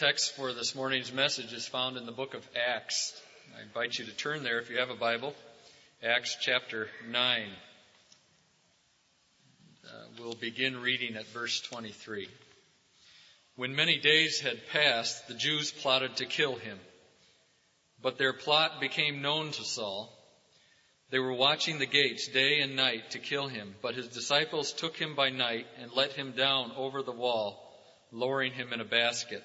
text for this morning's message is found in the book of Acts. I invite you to turn there if you have a Bible. Acts chapter 9. Uh, we'll begin reading at verse 23. When many days had passed, the Jews plotted to kill him. But their plot became known to Saul. They were watching the gates day and night to kill him, but his disciples took him by night and let him down over the wall, lowering him in a basket.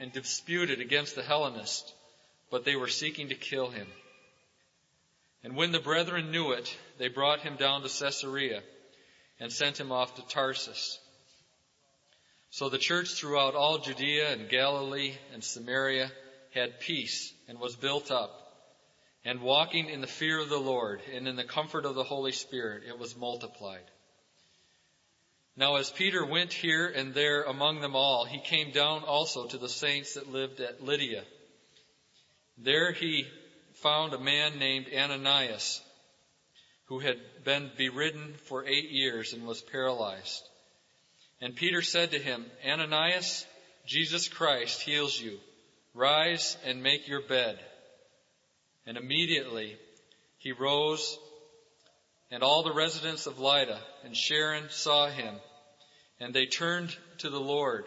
and disputed against the Hellenists, but they were seeking to kill him. And when the brethren knew it, they brought him down to Caesarea and sent him off to Tarsus. So the church throughout all Judea and Galilee and Samaria had peace and was built up. And walking in the fear of the Lord and in the comfort of the Holy Spirit, it was multiplied. Now as Peter went here and there among them all, he came down also to the saints that lived at Lydda. There he found a man named Aeneas, who had been bedridden for eight years and was paralyzed. And Peter said to him, Aeneas, Jesus Christ heals you. Rise and make your bed. And immediately he rose and all the residents of Lydda and Sharon saw him, and they turned to the Lord.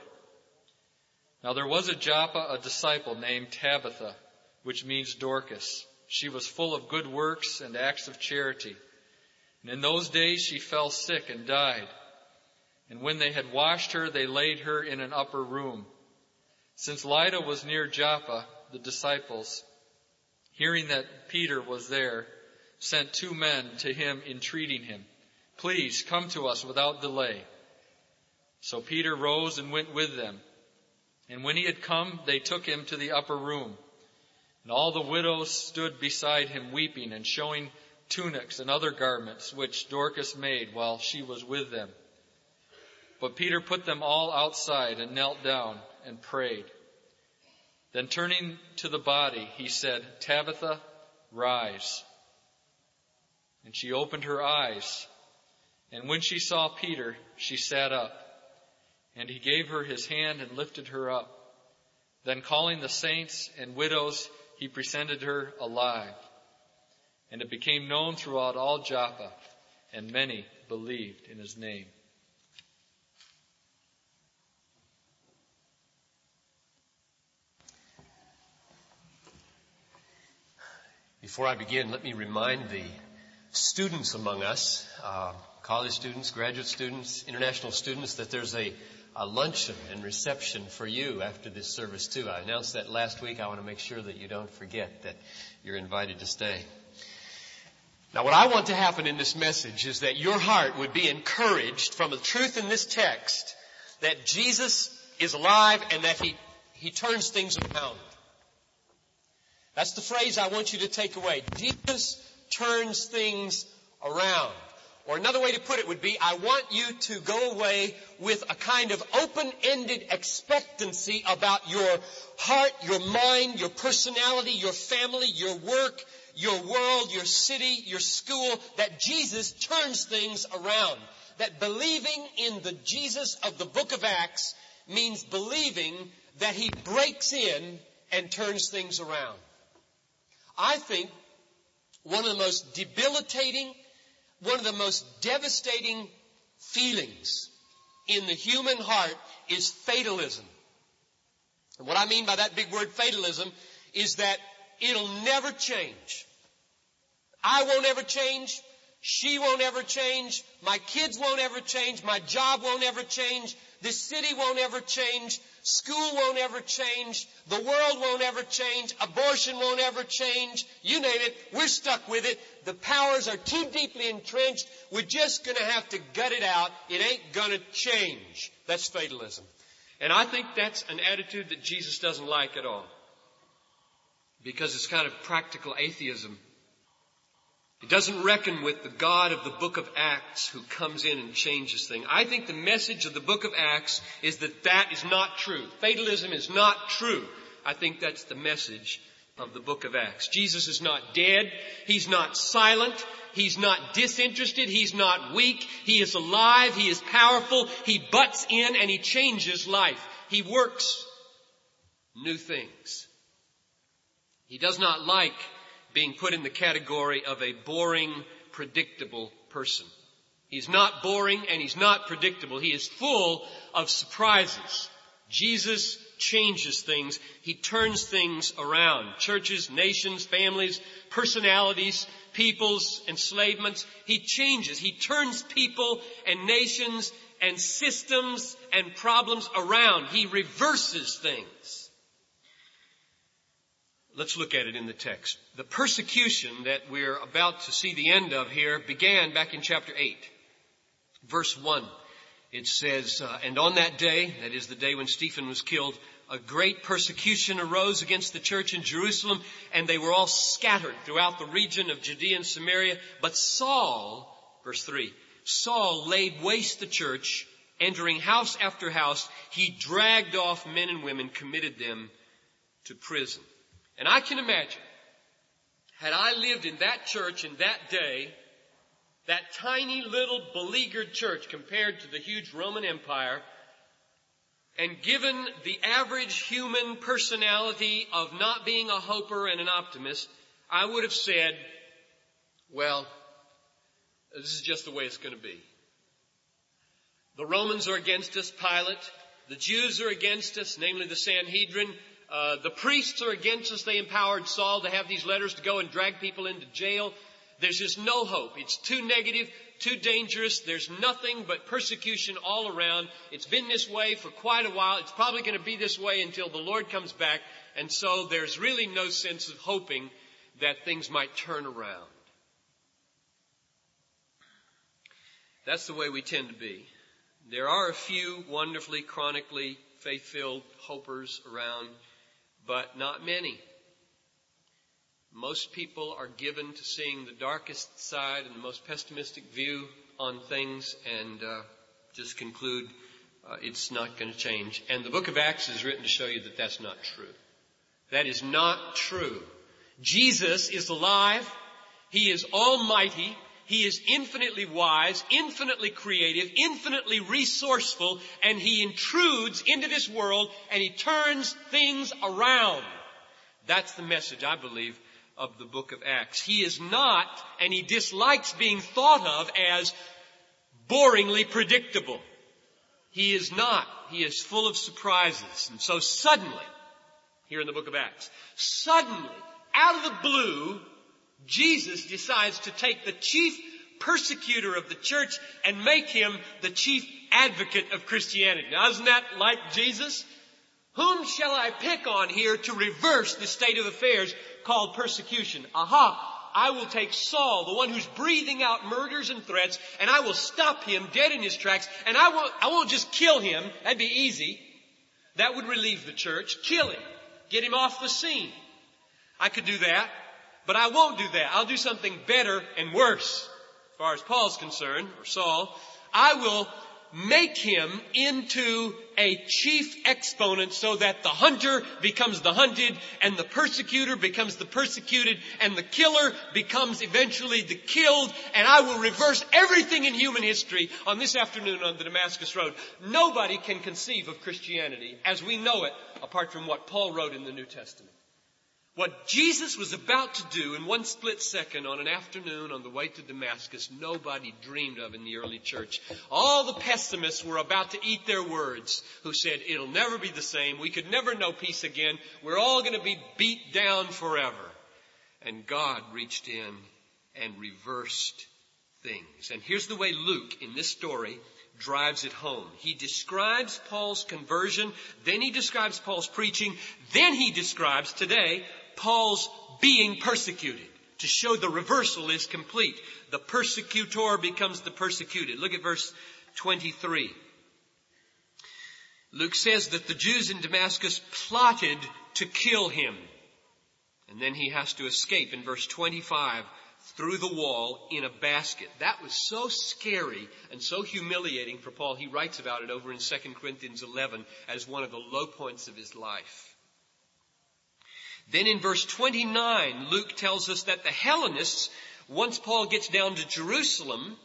Now there was at Joppa a disciple named Tabitha, which means Dorcas. She was full of good works and acts of charity. And in those days she fell sick and died. And when they had washed her, they laid her in an upper room. Since Lydda was near Joppa, the disciples, hearing that Peter was there, sent two men to him entreating him, Please come to us without delay. So Peter rose and went with them. And when he had come, they took him to the upper room. And all the widows stood beside him weeping and showing tunics and other garments which Dorcas made while she was with them. But Peter put them all outside and knelt down and prayed. Then turning to the body, he said, Tabitha, rise. And she opened her eyes. And when she saw Peter, she sat up. And he gave her his hand and lifted her up. Then calling the saints and widows, he presented her alive. And it became known throughout all Joppa, and many believed in his name. Before I begin, let me remind the students among us, uh, college students, graduate students, international students, that there's a, a luncheon and reception for you after this service too. I announced that last week. I want to make sure that you don't forget that you're invited to stay. Now what I want to happen in this message is that your heart would be encouraged from the truth in this text that Jesus is alive and that he, he turns things around. That's the phrase I want you to take away. Jesus turns things around. Or another way to put it would be, I want you to go away with a kind of open-ended expectancy about your heart, your mind, your personality, your family, your work, your world, your city, your school, that Jesus turns things around. That believing in the Jesus of the book of Acts means believing that he breaks in and turns things around. I think one of the most debilitating, one of the most devastating feelings in the human heart is fatalism. And what I mean by that big word fatalism is that it'll never change. I won't ever change. She won't ever change. My kids won't ever change. My job won't ever change. This city won't ever change. School won't ever change. The world won't ever change. Abortion won't ever change. You name it. We're stuck with it. The powers are too deeply entrenched. We're just to have to gut it out. It ain't to change. That's fatalism. And I think that's an attitude that Jesus doesn't like at all. Because it's kind of practical atheism. He doesn't reckon with the God of the book of Acts who comes in and changes things. I think the message of the book of Acts is that that is not true. Fatalism is not true. I think that's the message of the book of Acts. Jesus is not dead. He's not silent. He's not disinterested. He's not weak. He is alive. He is powerful. He butts in and he changes life. He works new things. He does not like being put in the category of a boring, predictable person. He's not boring and he's not predictable. He is full of surprises. Jesus changes things. He turns things around. Churches, nations, families, personalities, peoples, enslavements. He changes. He turns people and nations and systems and problems around. He reverses things. Let's look at it in the text. The persecution that we're about to see the end of here began back in chapter 8, verse 1. It says, uh, and on that day, that is the day when Stephen was killed, a great persecution arose against the church in Jerusalem, and they were all scattered throughout the region of Judea and Samaria. But Saul, verse 3, Saul laid waste the church, entering house after house. He dragged off men and women, committed them to prison. And I can imagine, had I lived in that church in that day, that tiny little beleaguered church compared to the huge Roman Empire, and given the average human personality of not being a hoper and an optimist, I would have said, well, this is just the way it's going to be. The Romans are against us, Pilate. The Jews are against us, namely the Sanhedrin. Uh, the priests are against us. They empowered Saul to have these letters to go and drag people into jail. There's just no hope. It's too negative, too dangerous. There's nothing but persecution all around. It's been this way for quite a while. It's probably going to be this way until the Lord comes back. And so there's really no sense of hoping that things might turn around. That's the way we tend to be. There are a few wonderfully, chronically faith-filled hopers around but not many. Most people are given to seeing the darkest side and the most pessimistic view on things and uh, just conclude uh, it's not going to change. And the book of Acts is written to show you that that's not true. That is not true. Jesus is alive. He is almighty. He is infinitely wise, infinitely creative, infinitely resourceful, and He intrudes into this world and He turns things around. That's the message, I believe, of the book of Acts. He is not, and He dislikes being thought of as boringly predictable. He is not. He is full of surprises. And so suddenly, here in the book of Acts, suddenly, out of the blue, Jesus decides to take the chief persecutor of the church and make him the chief advocate of Christianity. Now isn't that like Jesus? Whom shall I pick on here to reverse the state of affairs called persecution? Aha! I will take Saul, the one who's breathing out murders and threats, and I will stop him dead in his tracks, and I won't, I won't just kill him. That'd be easy. That would relieve the church. Kill him. Get him off the scene. I could do that. But I won't do that. I'll do something better and worse. As far as Paul's concerned, or Saul, I will make him into a chief exponent so that the hunter becomes the hunted and the persecutor becomes the persecuted and the killer becomes eventually the killed and I will reverse everything in human history on this afternoon on the Damascus Road. Nobody can conceive of Christianity as we know it apart from what Paul wrote in the New Testament. What Jesus was about to do in one split second on an afternoon on the way to Damascus, nobody dreamed of in the early church. All the pessimists were about to eat their words who said, it'll never be the same. We could never know peace again. We're all going to be beat down forever. And God reached in and reversed things. And here's the way Luke in this story drives it home. He describes Paul's conversion, then he describes Paul's preaching, then he describes today Paul's being persecuted to show the reversal is complete. The persecutor becomes the persecuted. Look at verse 23. Luke says that the Jews in Damascus plotted to kill him. And then he has to escape in verse 25 through the wall in a basket. That was so scary and so humiliating for Paul. He writes about it over in 2 Corinthians 11 as one of the low points of his life. Then in verse 29, Luke tells us that the Hellenists, once Paul gets down to Jerusalem,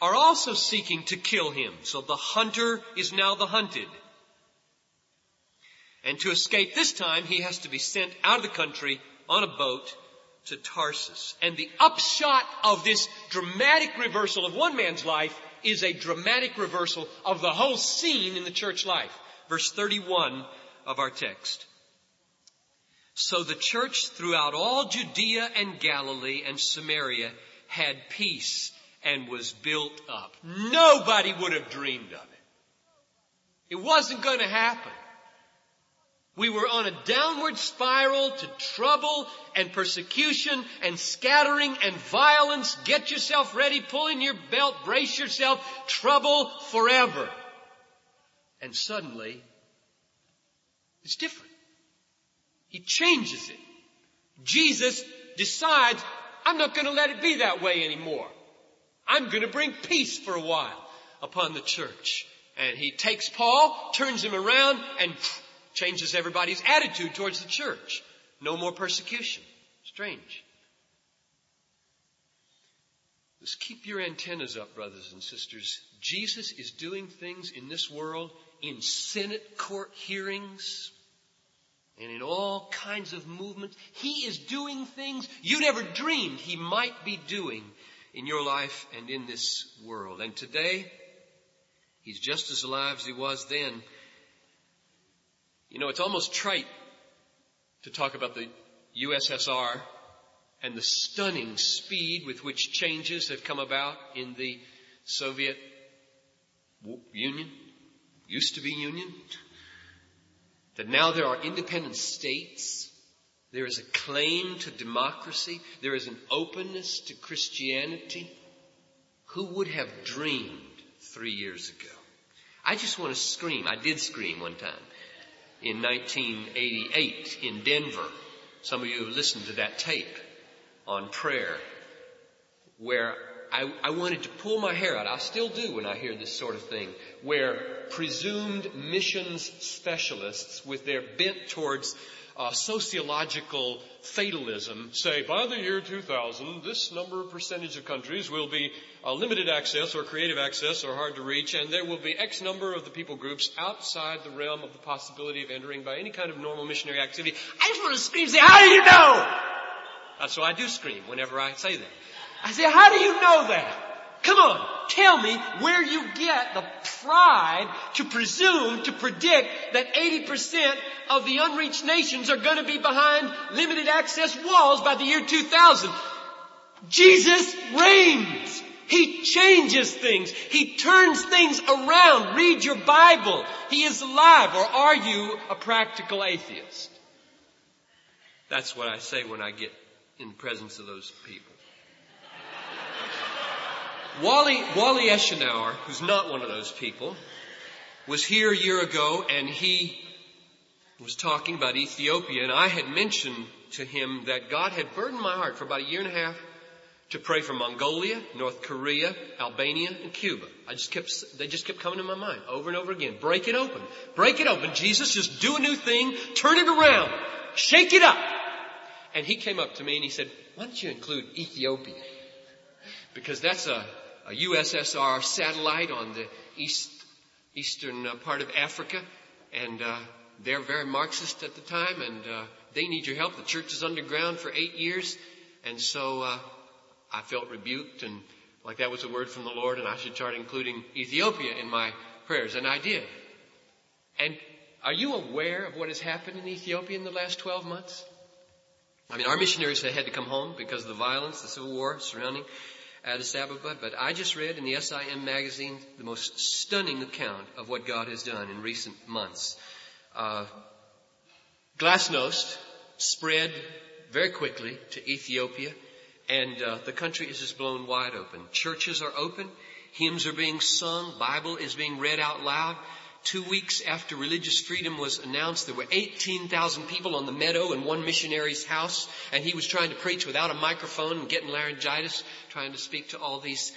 are also seeking to kill him. So the hunter is now the hunted. And to escape this time, he has to be sent out of the country on a boat to Tarsus. And the upshot of this dramatic reversal of one man's life is a dramatic reversal of the whole scene in the church life. Verse 31 of our text. So the church throughout all Judea and Galilee and Samaria had peace and was built up. Nobody would have dreamed of it. It wasn't going to happen. We were on a downward spiral to trouble and persecution and scattering and violence. Get yourself ready, pull in your belt, brace yourself, trouble forever. And suddenly, it's different. He changes it. Jesus decides, I'm not going to let it be that way anymore. I'm going to bring peace for a while upon the church. And he takes Paul, turns him around, and changes everybody's attitude towards the church. No more persecution. Strange. Just keep your antennas up, brothers and sisters. Jesus is doing things in this world in Senate court hearings and in all kinds of movements. He is doing things you never dreamed he might be doing in your life and in this world. And today, he's just as alive as he was then. You know, it's almost trite to talk about the USSR and the stunning speed with which changes have come about in the Soviet Union, used to be Union, that now there are independent states. There is a claim to democracy. There is an openness to Christianity. Who would have dreamed three years ago? I just want to scream. I did scream one time in 1988 in Denver. Some of you have listened to that tape on prayer where I, I, wanted to pull my hair out. I still do when I hear this sort of thing, where presumed missions specialists with their bent towards uh, sociological fatalism say by the year 2000, this number of percentage of countries will be uh, limited access or creative access or hard to reach, and there will be X number of the people groups outside the realm of the possibility of entering by any kind of normal missionary activity. I just want to scream say, how do you know? That's why I do scream whenever I say that. I say, how do you know that? Come on, tell me where you get the pride to presume to predict that 80% of the unreached nations are going to be behind limited access walls by the year 2000. Jesus reigns. He changes things. He turns things around. Read your Bible. He is alive. Or are you a practical atheist? That's what I say when I get in the presence of those people. Wally, Wally Eschenauer, who's not one of those people, was here a year ago and he was talking about Ethiopia and I had mentioned to him that God had burdened my heart for about a year and a half to pray for Mongolia, North Korea, Albania, and Cuba. I just kept, they just kept coming to my mind over and over again. Break it open. Break it open. Jesus, just do a new thing. Turn it around. Shake it up. And he came up to me and he said, why don't you include Ethiopia? Because that's a, a USSR satellite on the east, eastern uh, part of Africa, and uh, they're very Marxist at the time, and uh, they need your help. The church is underground for eight years, and so uh, I felt rebuked, and like that was a word from the Lord, and I should start including Ethiopia in my prayers, and I did. And are you aware of what has happened in Ethiopia in the last 12 months? I mean, our missionaries had to come home because of the violence, the civil war surrounding Addis Ababa, but I just read in the SIM magazine the most stunning account of what God has done in recent months. Uh, Glasnost spread very quickly to Ethiopia, and uh, the country is just blown wide open. Churches are open, hymns are being sung, Bible is being read out loud. Two weeks after religious freedom was announced, there were 18,000 people on the meadow in one missionary's house, and he was trying to preach without a microphone and getting laryngitis, trying to speak to all these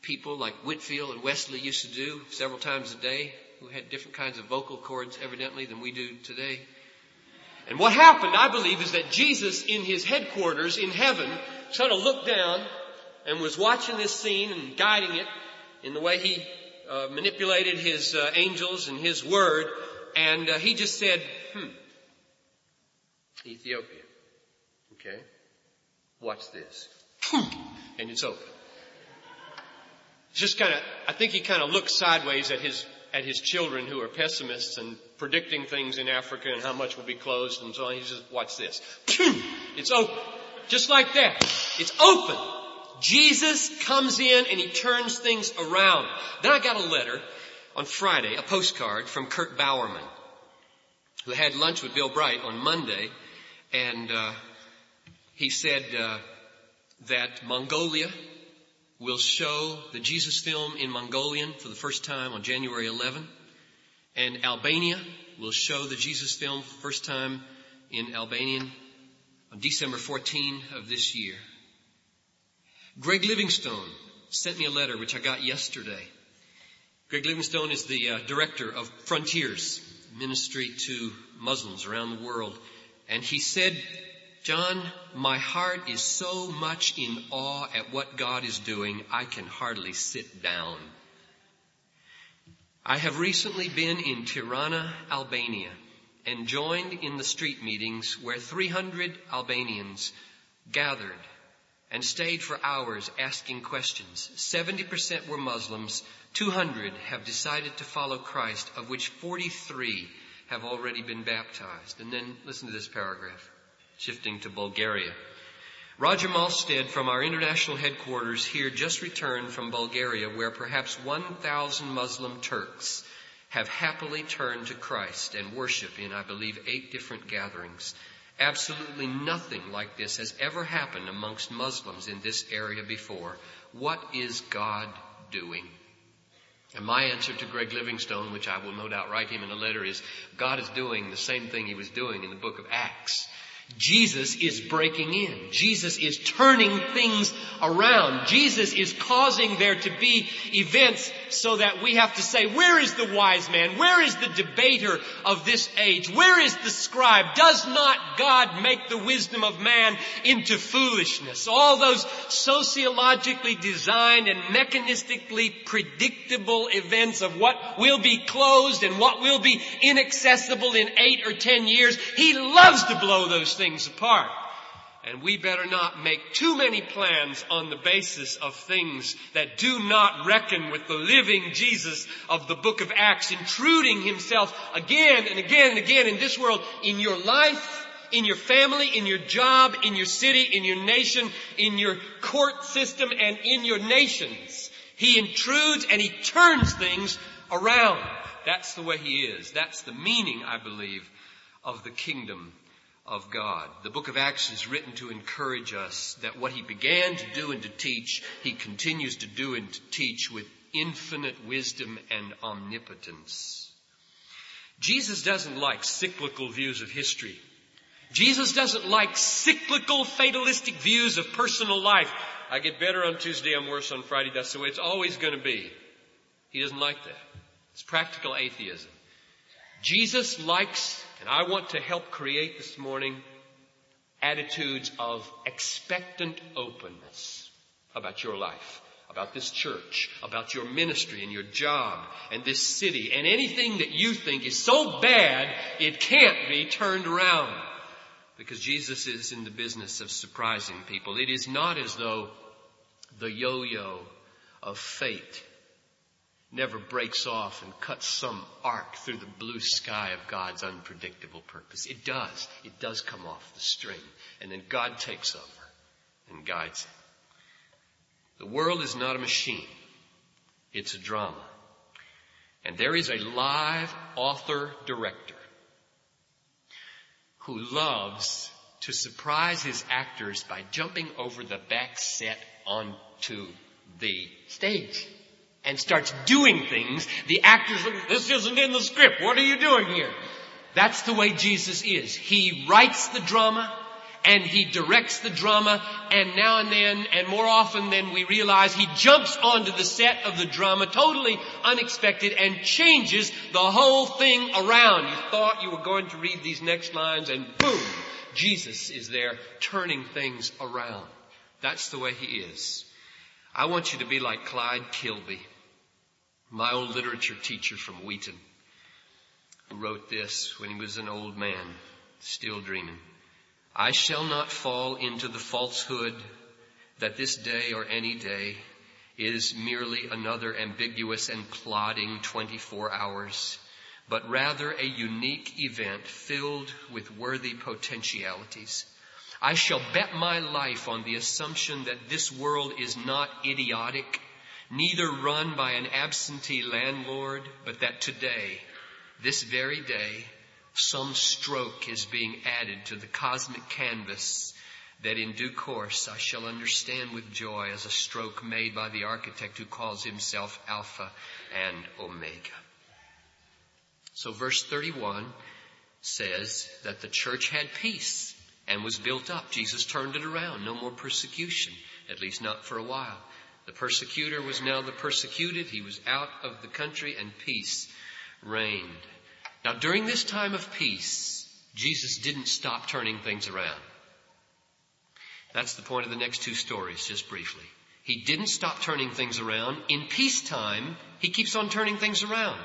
people like Whitefield and Wesley used to do several times a day, who had different kinds of vocal cords evidently than we do today. And what happened, I believe, is that Jesus in his headquarters in heaven sort of looked down and was watching this scene and guiding it in the way he uh, manipulated his uh, angels and his word, and uh, he just said, hmm, Ethiopia. Okay? Watch this. And it's open. Just kind of, I think he kind of looked sideways at his, at his children who are pessimists and predicting things in Africa and how much will be closed and so on. He just, watch this. It's open. Just like that. It's open. Jesus comes in and he turns things around. Then I got a letter on Friday, a postcard from Kurt Bowerman, who had lunch with Bill Bright on Monday, and uh, he said uh, that Mongolia will show the Jesus film in Mongolian for the first time on January 11, and Albania will show the Jesus film for the first time in Albanian on December 14 of this year. Greg Livingstone sent me a letter which I got yesterday. Greg Livingstone is the uh, director of Frontiers, ministry to Muslims around the world. And he said, John, my heart is so much in awe at what God is doing, I can hardly sit down. I have recently been in Tirana, Albania, and joined in the street meetings where 300 Albanians gathered and stayed for hours asking questions. 70% were Muslims. 200 have decided to follow Christ, of which 43 have already been baptized. And then listen to this paragraph, shifting to Bulgaria. Roger Malstead from our international headquarters here just returned from Bulgaria where perhaps 1,000 Muslim Turks have happily turned to Christ and worship in, I believe, eight different gatherings. Absolutely nothing like this has ever happened amongst Muslims in this area before. What is God doing? And my answer to Greg Livingstone, which I will no doubt write him in a letter, is God is doing the same thing he was doing in the book of Acts. Jesus is breaking in. Jesus is turning things around. Jesus is causing there to be events so that we have to say, where is the wise man? Where is the debater of this age? Where is the scribe? Does not God make the wisdom of man into foolishness? All those sociologically designed and mechanistically predictable events of what will be closed and what will be inaccessible in eight or ten years. He loves to blow those things apart. And we better not make too many plans on the basis of things that do not reckon with the living Jesus of the book of Acts, intruding himself again and again and again in this world, in your life, in your family, in your job, in your city, in your nation, in your court system, and in your nations. He intrudes and he turns things around. That's the way he is. That's the meaning, I believe, of the kingdom of God. The book of Acts is written to encourage us that what he began to do and to teach, he continues to do and to teach with infinite wisdom and omnipotence. Jesus doesn't like cyclical views of history. Jesus doesn't like cyclical fatalistic views of personal life. I get better on Tuesday, I'm worse on Friday. That's the way it's always going to be. He doesn't like that. It's practical atheism. Jesus likes and I want to help create this morning attitudes of expectant openness about your life, about this church, about your ministry and your job and this city and anything that you think is so bad it can't be turned around. Because Jesus is in the business of surprising people. It is not as though the yo-yo of fate never breaks off and cuts some arc through the blue sky of God's unpredictable purpose. It does. It does come off the string. And then God takes over and guides it. The world is not a machine. It's a drama. And there is a live author director who loves to surprise his actors by jumping over the back set onto the stage. And starts doing things, the actors this isn't in the script. What are you doing here? That's the way Jesus is. He writes the drama and he directs the drama and now and then and more often than we realize he jumps onto the set of the drama totally unexpected and changes the whole thing around. You thought you were going to read these next lines and boom, Jesus is there turning things around. That's the way he is. I want you to be like Clyde Kilby, my old literature teacher from Wheaton, who wrote this when he was an old man, still dreaming. I shall not fall into the falsehood that this day or any day is merely another ambiguous and plodding 24 hours, but rather a unique event filled with worthy potentialities. I shall bet my life on the assumption that this world is not idiotic, neither run by an absentee landlord, but that today, this very day, some stroke is being added to the cosmic canvas that in due course I shall understand with joy as a stroke made by the architect who calls himself Alpha and Omega. So verse 31 says that the church had peace and was built up. Jesus turned it around. No more persecution, at least not for a while. The persecutor was now the persecuted. He was out of the country and peace reigned. Now during this time of peace, Jesus didn't stop turning things around. That's the point of the next two stories, just briefly. He didn't stop turning things around. In peacetime, he keeps on turning things around.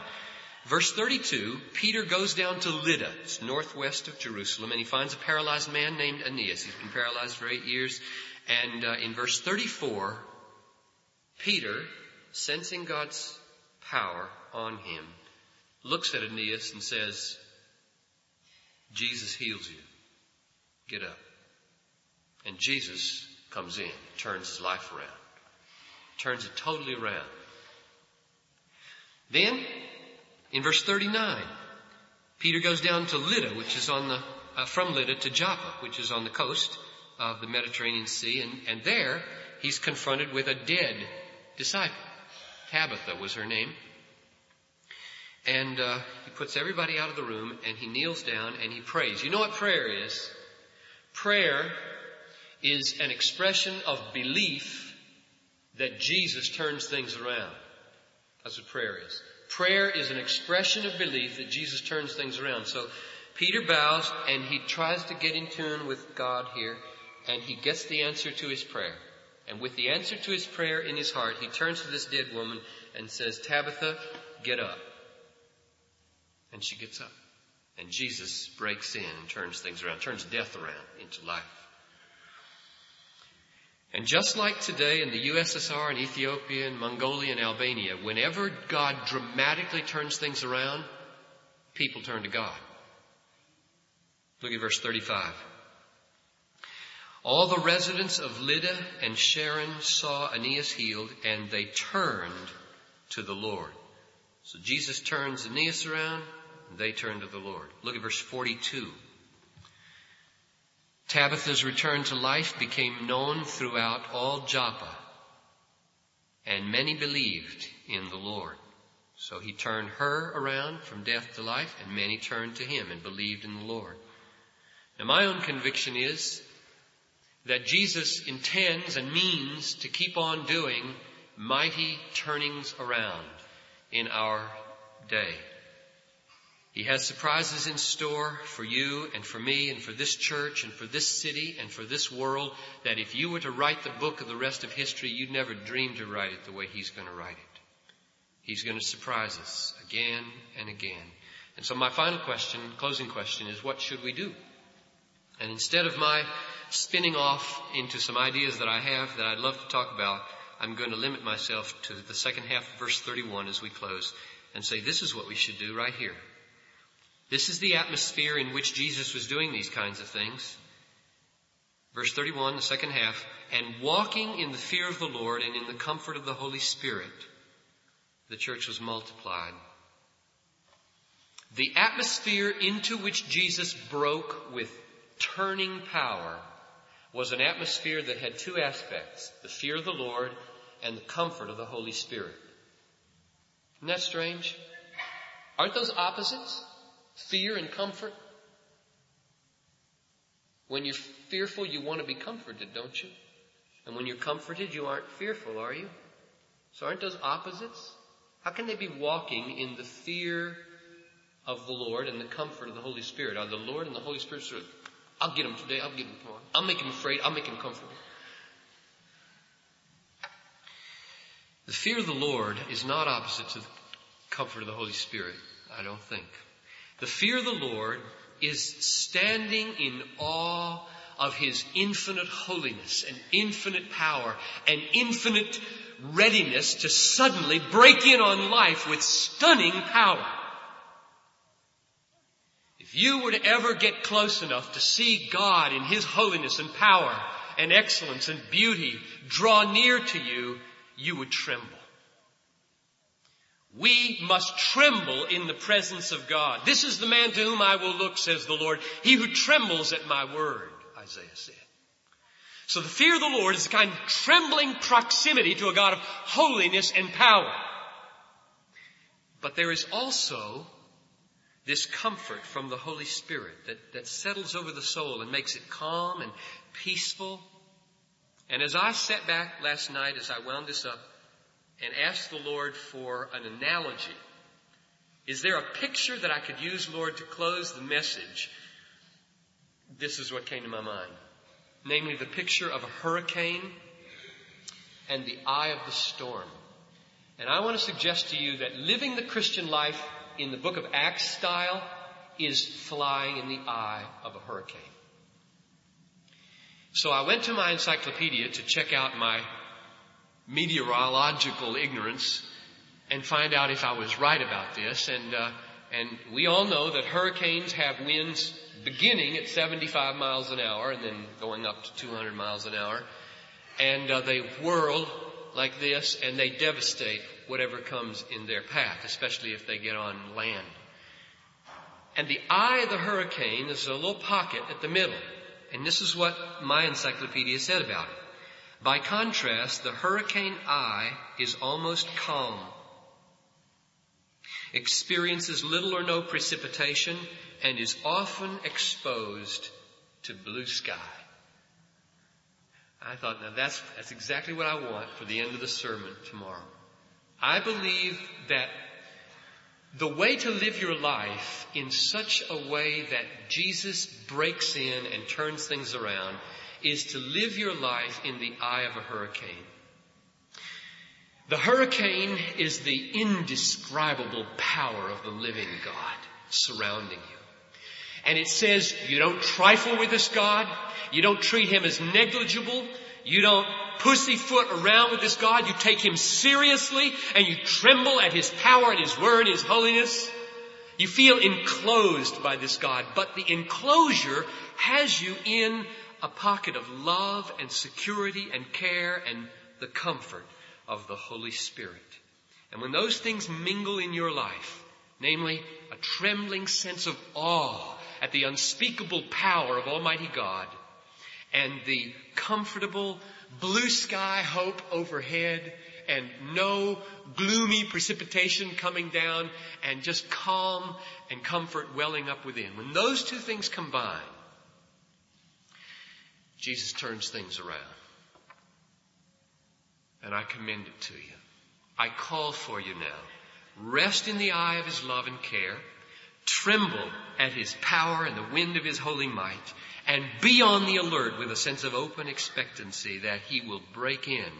Verse 32, Peter goes down to Lydda, it's northwest of Jerusalem, and he finds a paralyzed man named Aeneas. He's been paralyzed for eight years. And uh, in verse 34, Peter, sensing God's power on him, looks at Aeneas and says, Jesus heals you. Get up. And Jesus comes in, turns his life around, turns it totally around. Then, in verse 39, Peter goes down to Lydda, which is on the, uh, from Lydda to Joppa, which is on the coast of the Mediterranean Sea, and, and there he's confronted with a dead disciple. Tabitha was her name. And uh, he puts everybody out of the room and he kneels down and he prays. You know what prayer is? Prayer is an expression of belief that Jesus turns things around. That's what prayer is. Prayer is an expression of belief that Jesus turns things around. So Peter bows and he tries to get in tune with God here and he gets the answer to his prayer. And with the answer to his prayer in his heart, he turns to this dead woman and says, Tabitha, get up. And she gets up. And Jesus breaks in and turns things around, turns death around into life. And just like today in the USSR and Ethiopia and Mongolia and Albania, whenever God dramatically turns things around, people turn to God. Look at verse 35. All the residents of Lydda and Sharon saw Aeneas healed and they turned to the Lord. So Jesus turns Aeneas around, and they turn to the Lord. Look at verse 42. Tabitha's return to life became known throughout all Joppa, and many believed in the Lord. So he turned her around from death to life, and many turned to him and believed in the Lord. Now my own conviction is that Jesus intends and means to keep on doing mighty turnings around in our day. He has surprises in store for you and for me and for this church and for this city and for this world that if you were to write the book of the rest of history, you'd never dream to write it the way He's going to write it. He's going to surprise us again and again. And so my final question, closing question is what should we do? And instead of my spinning off into some ideas that I have that I'd love to talk about, I'm going to limit myself to the second half of verse 31 as we close and say this is what we should do right here. This is the atmosphere in which Jesus was doing these kinds of things. Verse 31, the second half, and walking in the fear of the Lord and in the comfort of the Holy Spirit, the church was multiplied. The atmosphere into which Jesus broke with turning power was an atmosphere that had two aspects, the fear of the Lord and the comfort of the Holy Spirit. Isn't that strange? Aren't those opposites? Fear and comfort? When you're fearful, you want to be comforted, don't you? And when you're comforted, you aren't fearful, are you? So aren't those opposites? How can they be walking in the fear of the Lord and the comfort of the Holy Spirit? Are the Lord and the Holy Spirit sort of, I'll get him today, I'll get him tomorrow. I'll make him afraid, I'll make him comfortable. The fear of the Lord is not opposite to the comfort of the Holy Spirit, I don't think. The fear of the Lord is standing in awe of His infinite holiness and infinite power and infinite readiness to suddenly break in on life with stunning power. If you were to ever get close enough to see God in His holiness and power and excellence and beauty draw near to you, you would tremble. We must tremble in the presence of God. This is the man to whom I will look, says the Lord. He who trembles at my word, Isaiah said. So the fear of the Lord is a kind of trembling proximity to a God of holiness and power. But there is also this comfort from the Holy Spirit that, that settles over the soul and makes it calm and peaceful and as I sat back last night, as I wound this up, and asked the Lord for an analogy, is there a picture that I could use, Lord, to close the message? This is what came to my mind. Namely, the picture of a hurricane and the eye of the storm. And I want to suggest to you that living the Christian life in the book of Acts style is flying in the eye of a hurricane. So I went to my encyclopedia to check out my meteorological ignorance and find out if I was right about this. And, uh, and we all know that hurricanes have winds beginning at 75 miles an hour and then going up to 200 miles an hour. And uh, they whirl like this and they devastate whatever comes in their path, especially if they get on land. And the eye of the hurricane is a little pocket at the middle. And this is what my encyclopedia said about it. By contrast, the hurricane eye is almost calm, experiences little or no precipitation, and is often exposed to blue sky. I thought, now that's, that's exactly what I want for the end of the sermon tomorrow. I believe that the way to live your life in such a way that Jesus breaks in and turns things around is to live your life in the eye of a hurricane. The hurricane is the indescribable power of the living God surrounding you. And it says you don't trifle with this God. You don't treat him as negligible. You don't pussyfoot around with this God. You take him seriously and you tremble at his power and his word and his holiness. You feel enclosed by this God, but the enclosure has you in a pocket of love and security and care and the comfort of the Holy Spirit. And when those things mingle in your life, namely a trembling sense of awe at the unspeakable power of Almighty God and the comfortable blue sky hope overhead and no gloomy precipitation coming down and just calm and comfort welling up within. When those two things combine, Jesus turns things around. And I commend it to you. I call for you now. Rest in the eye of his love and care. Tremble at his power and the wind of his holy might and be on the alert with a sense of open expectancy that He will break in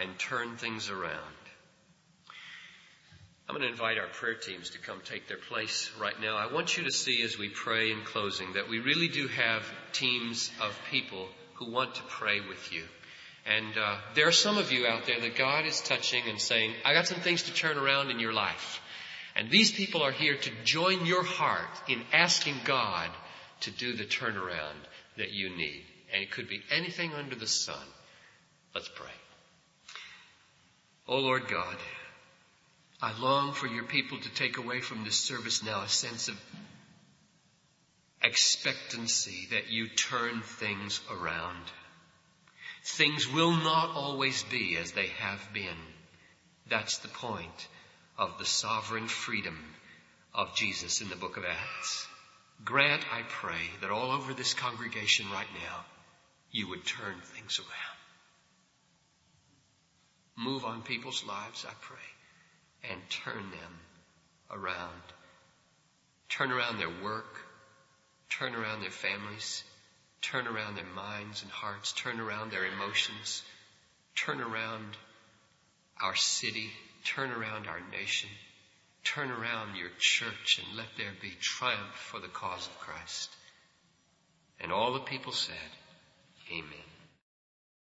and turn things around. I'm going to invite our prayer teams to come take their place right now. I want you to see as we pray in closing that we really do have teams of people who want to pray with you. And uh, there are some of you out there that God is touching and saying, I got some things to turn around in your life. And these people are here to join your heart in asking God to do the turnaround that you need. And it could be anything under the sun. Let's pray. Oh Lord God, I long for your people to take away from this service now a sense of expectancy that you turn things around. Things will not always be as they have been. That's the point of the sovereign freedom of Jesus in the book of Acts. Grant, I pray, that all over this congregation right now, you would turn things around. Move on people's lives, I pray, and turn them around. Turn around their work, turn around their families, turn around their minds and hearts, turn around their emotions, turn around our city, turn around our nation, turn around your church, and let there be triumph for the cause of Christ. And all the people said, Amen.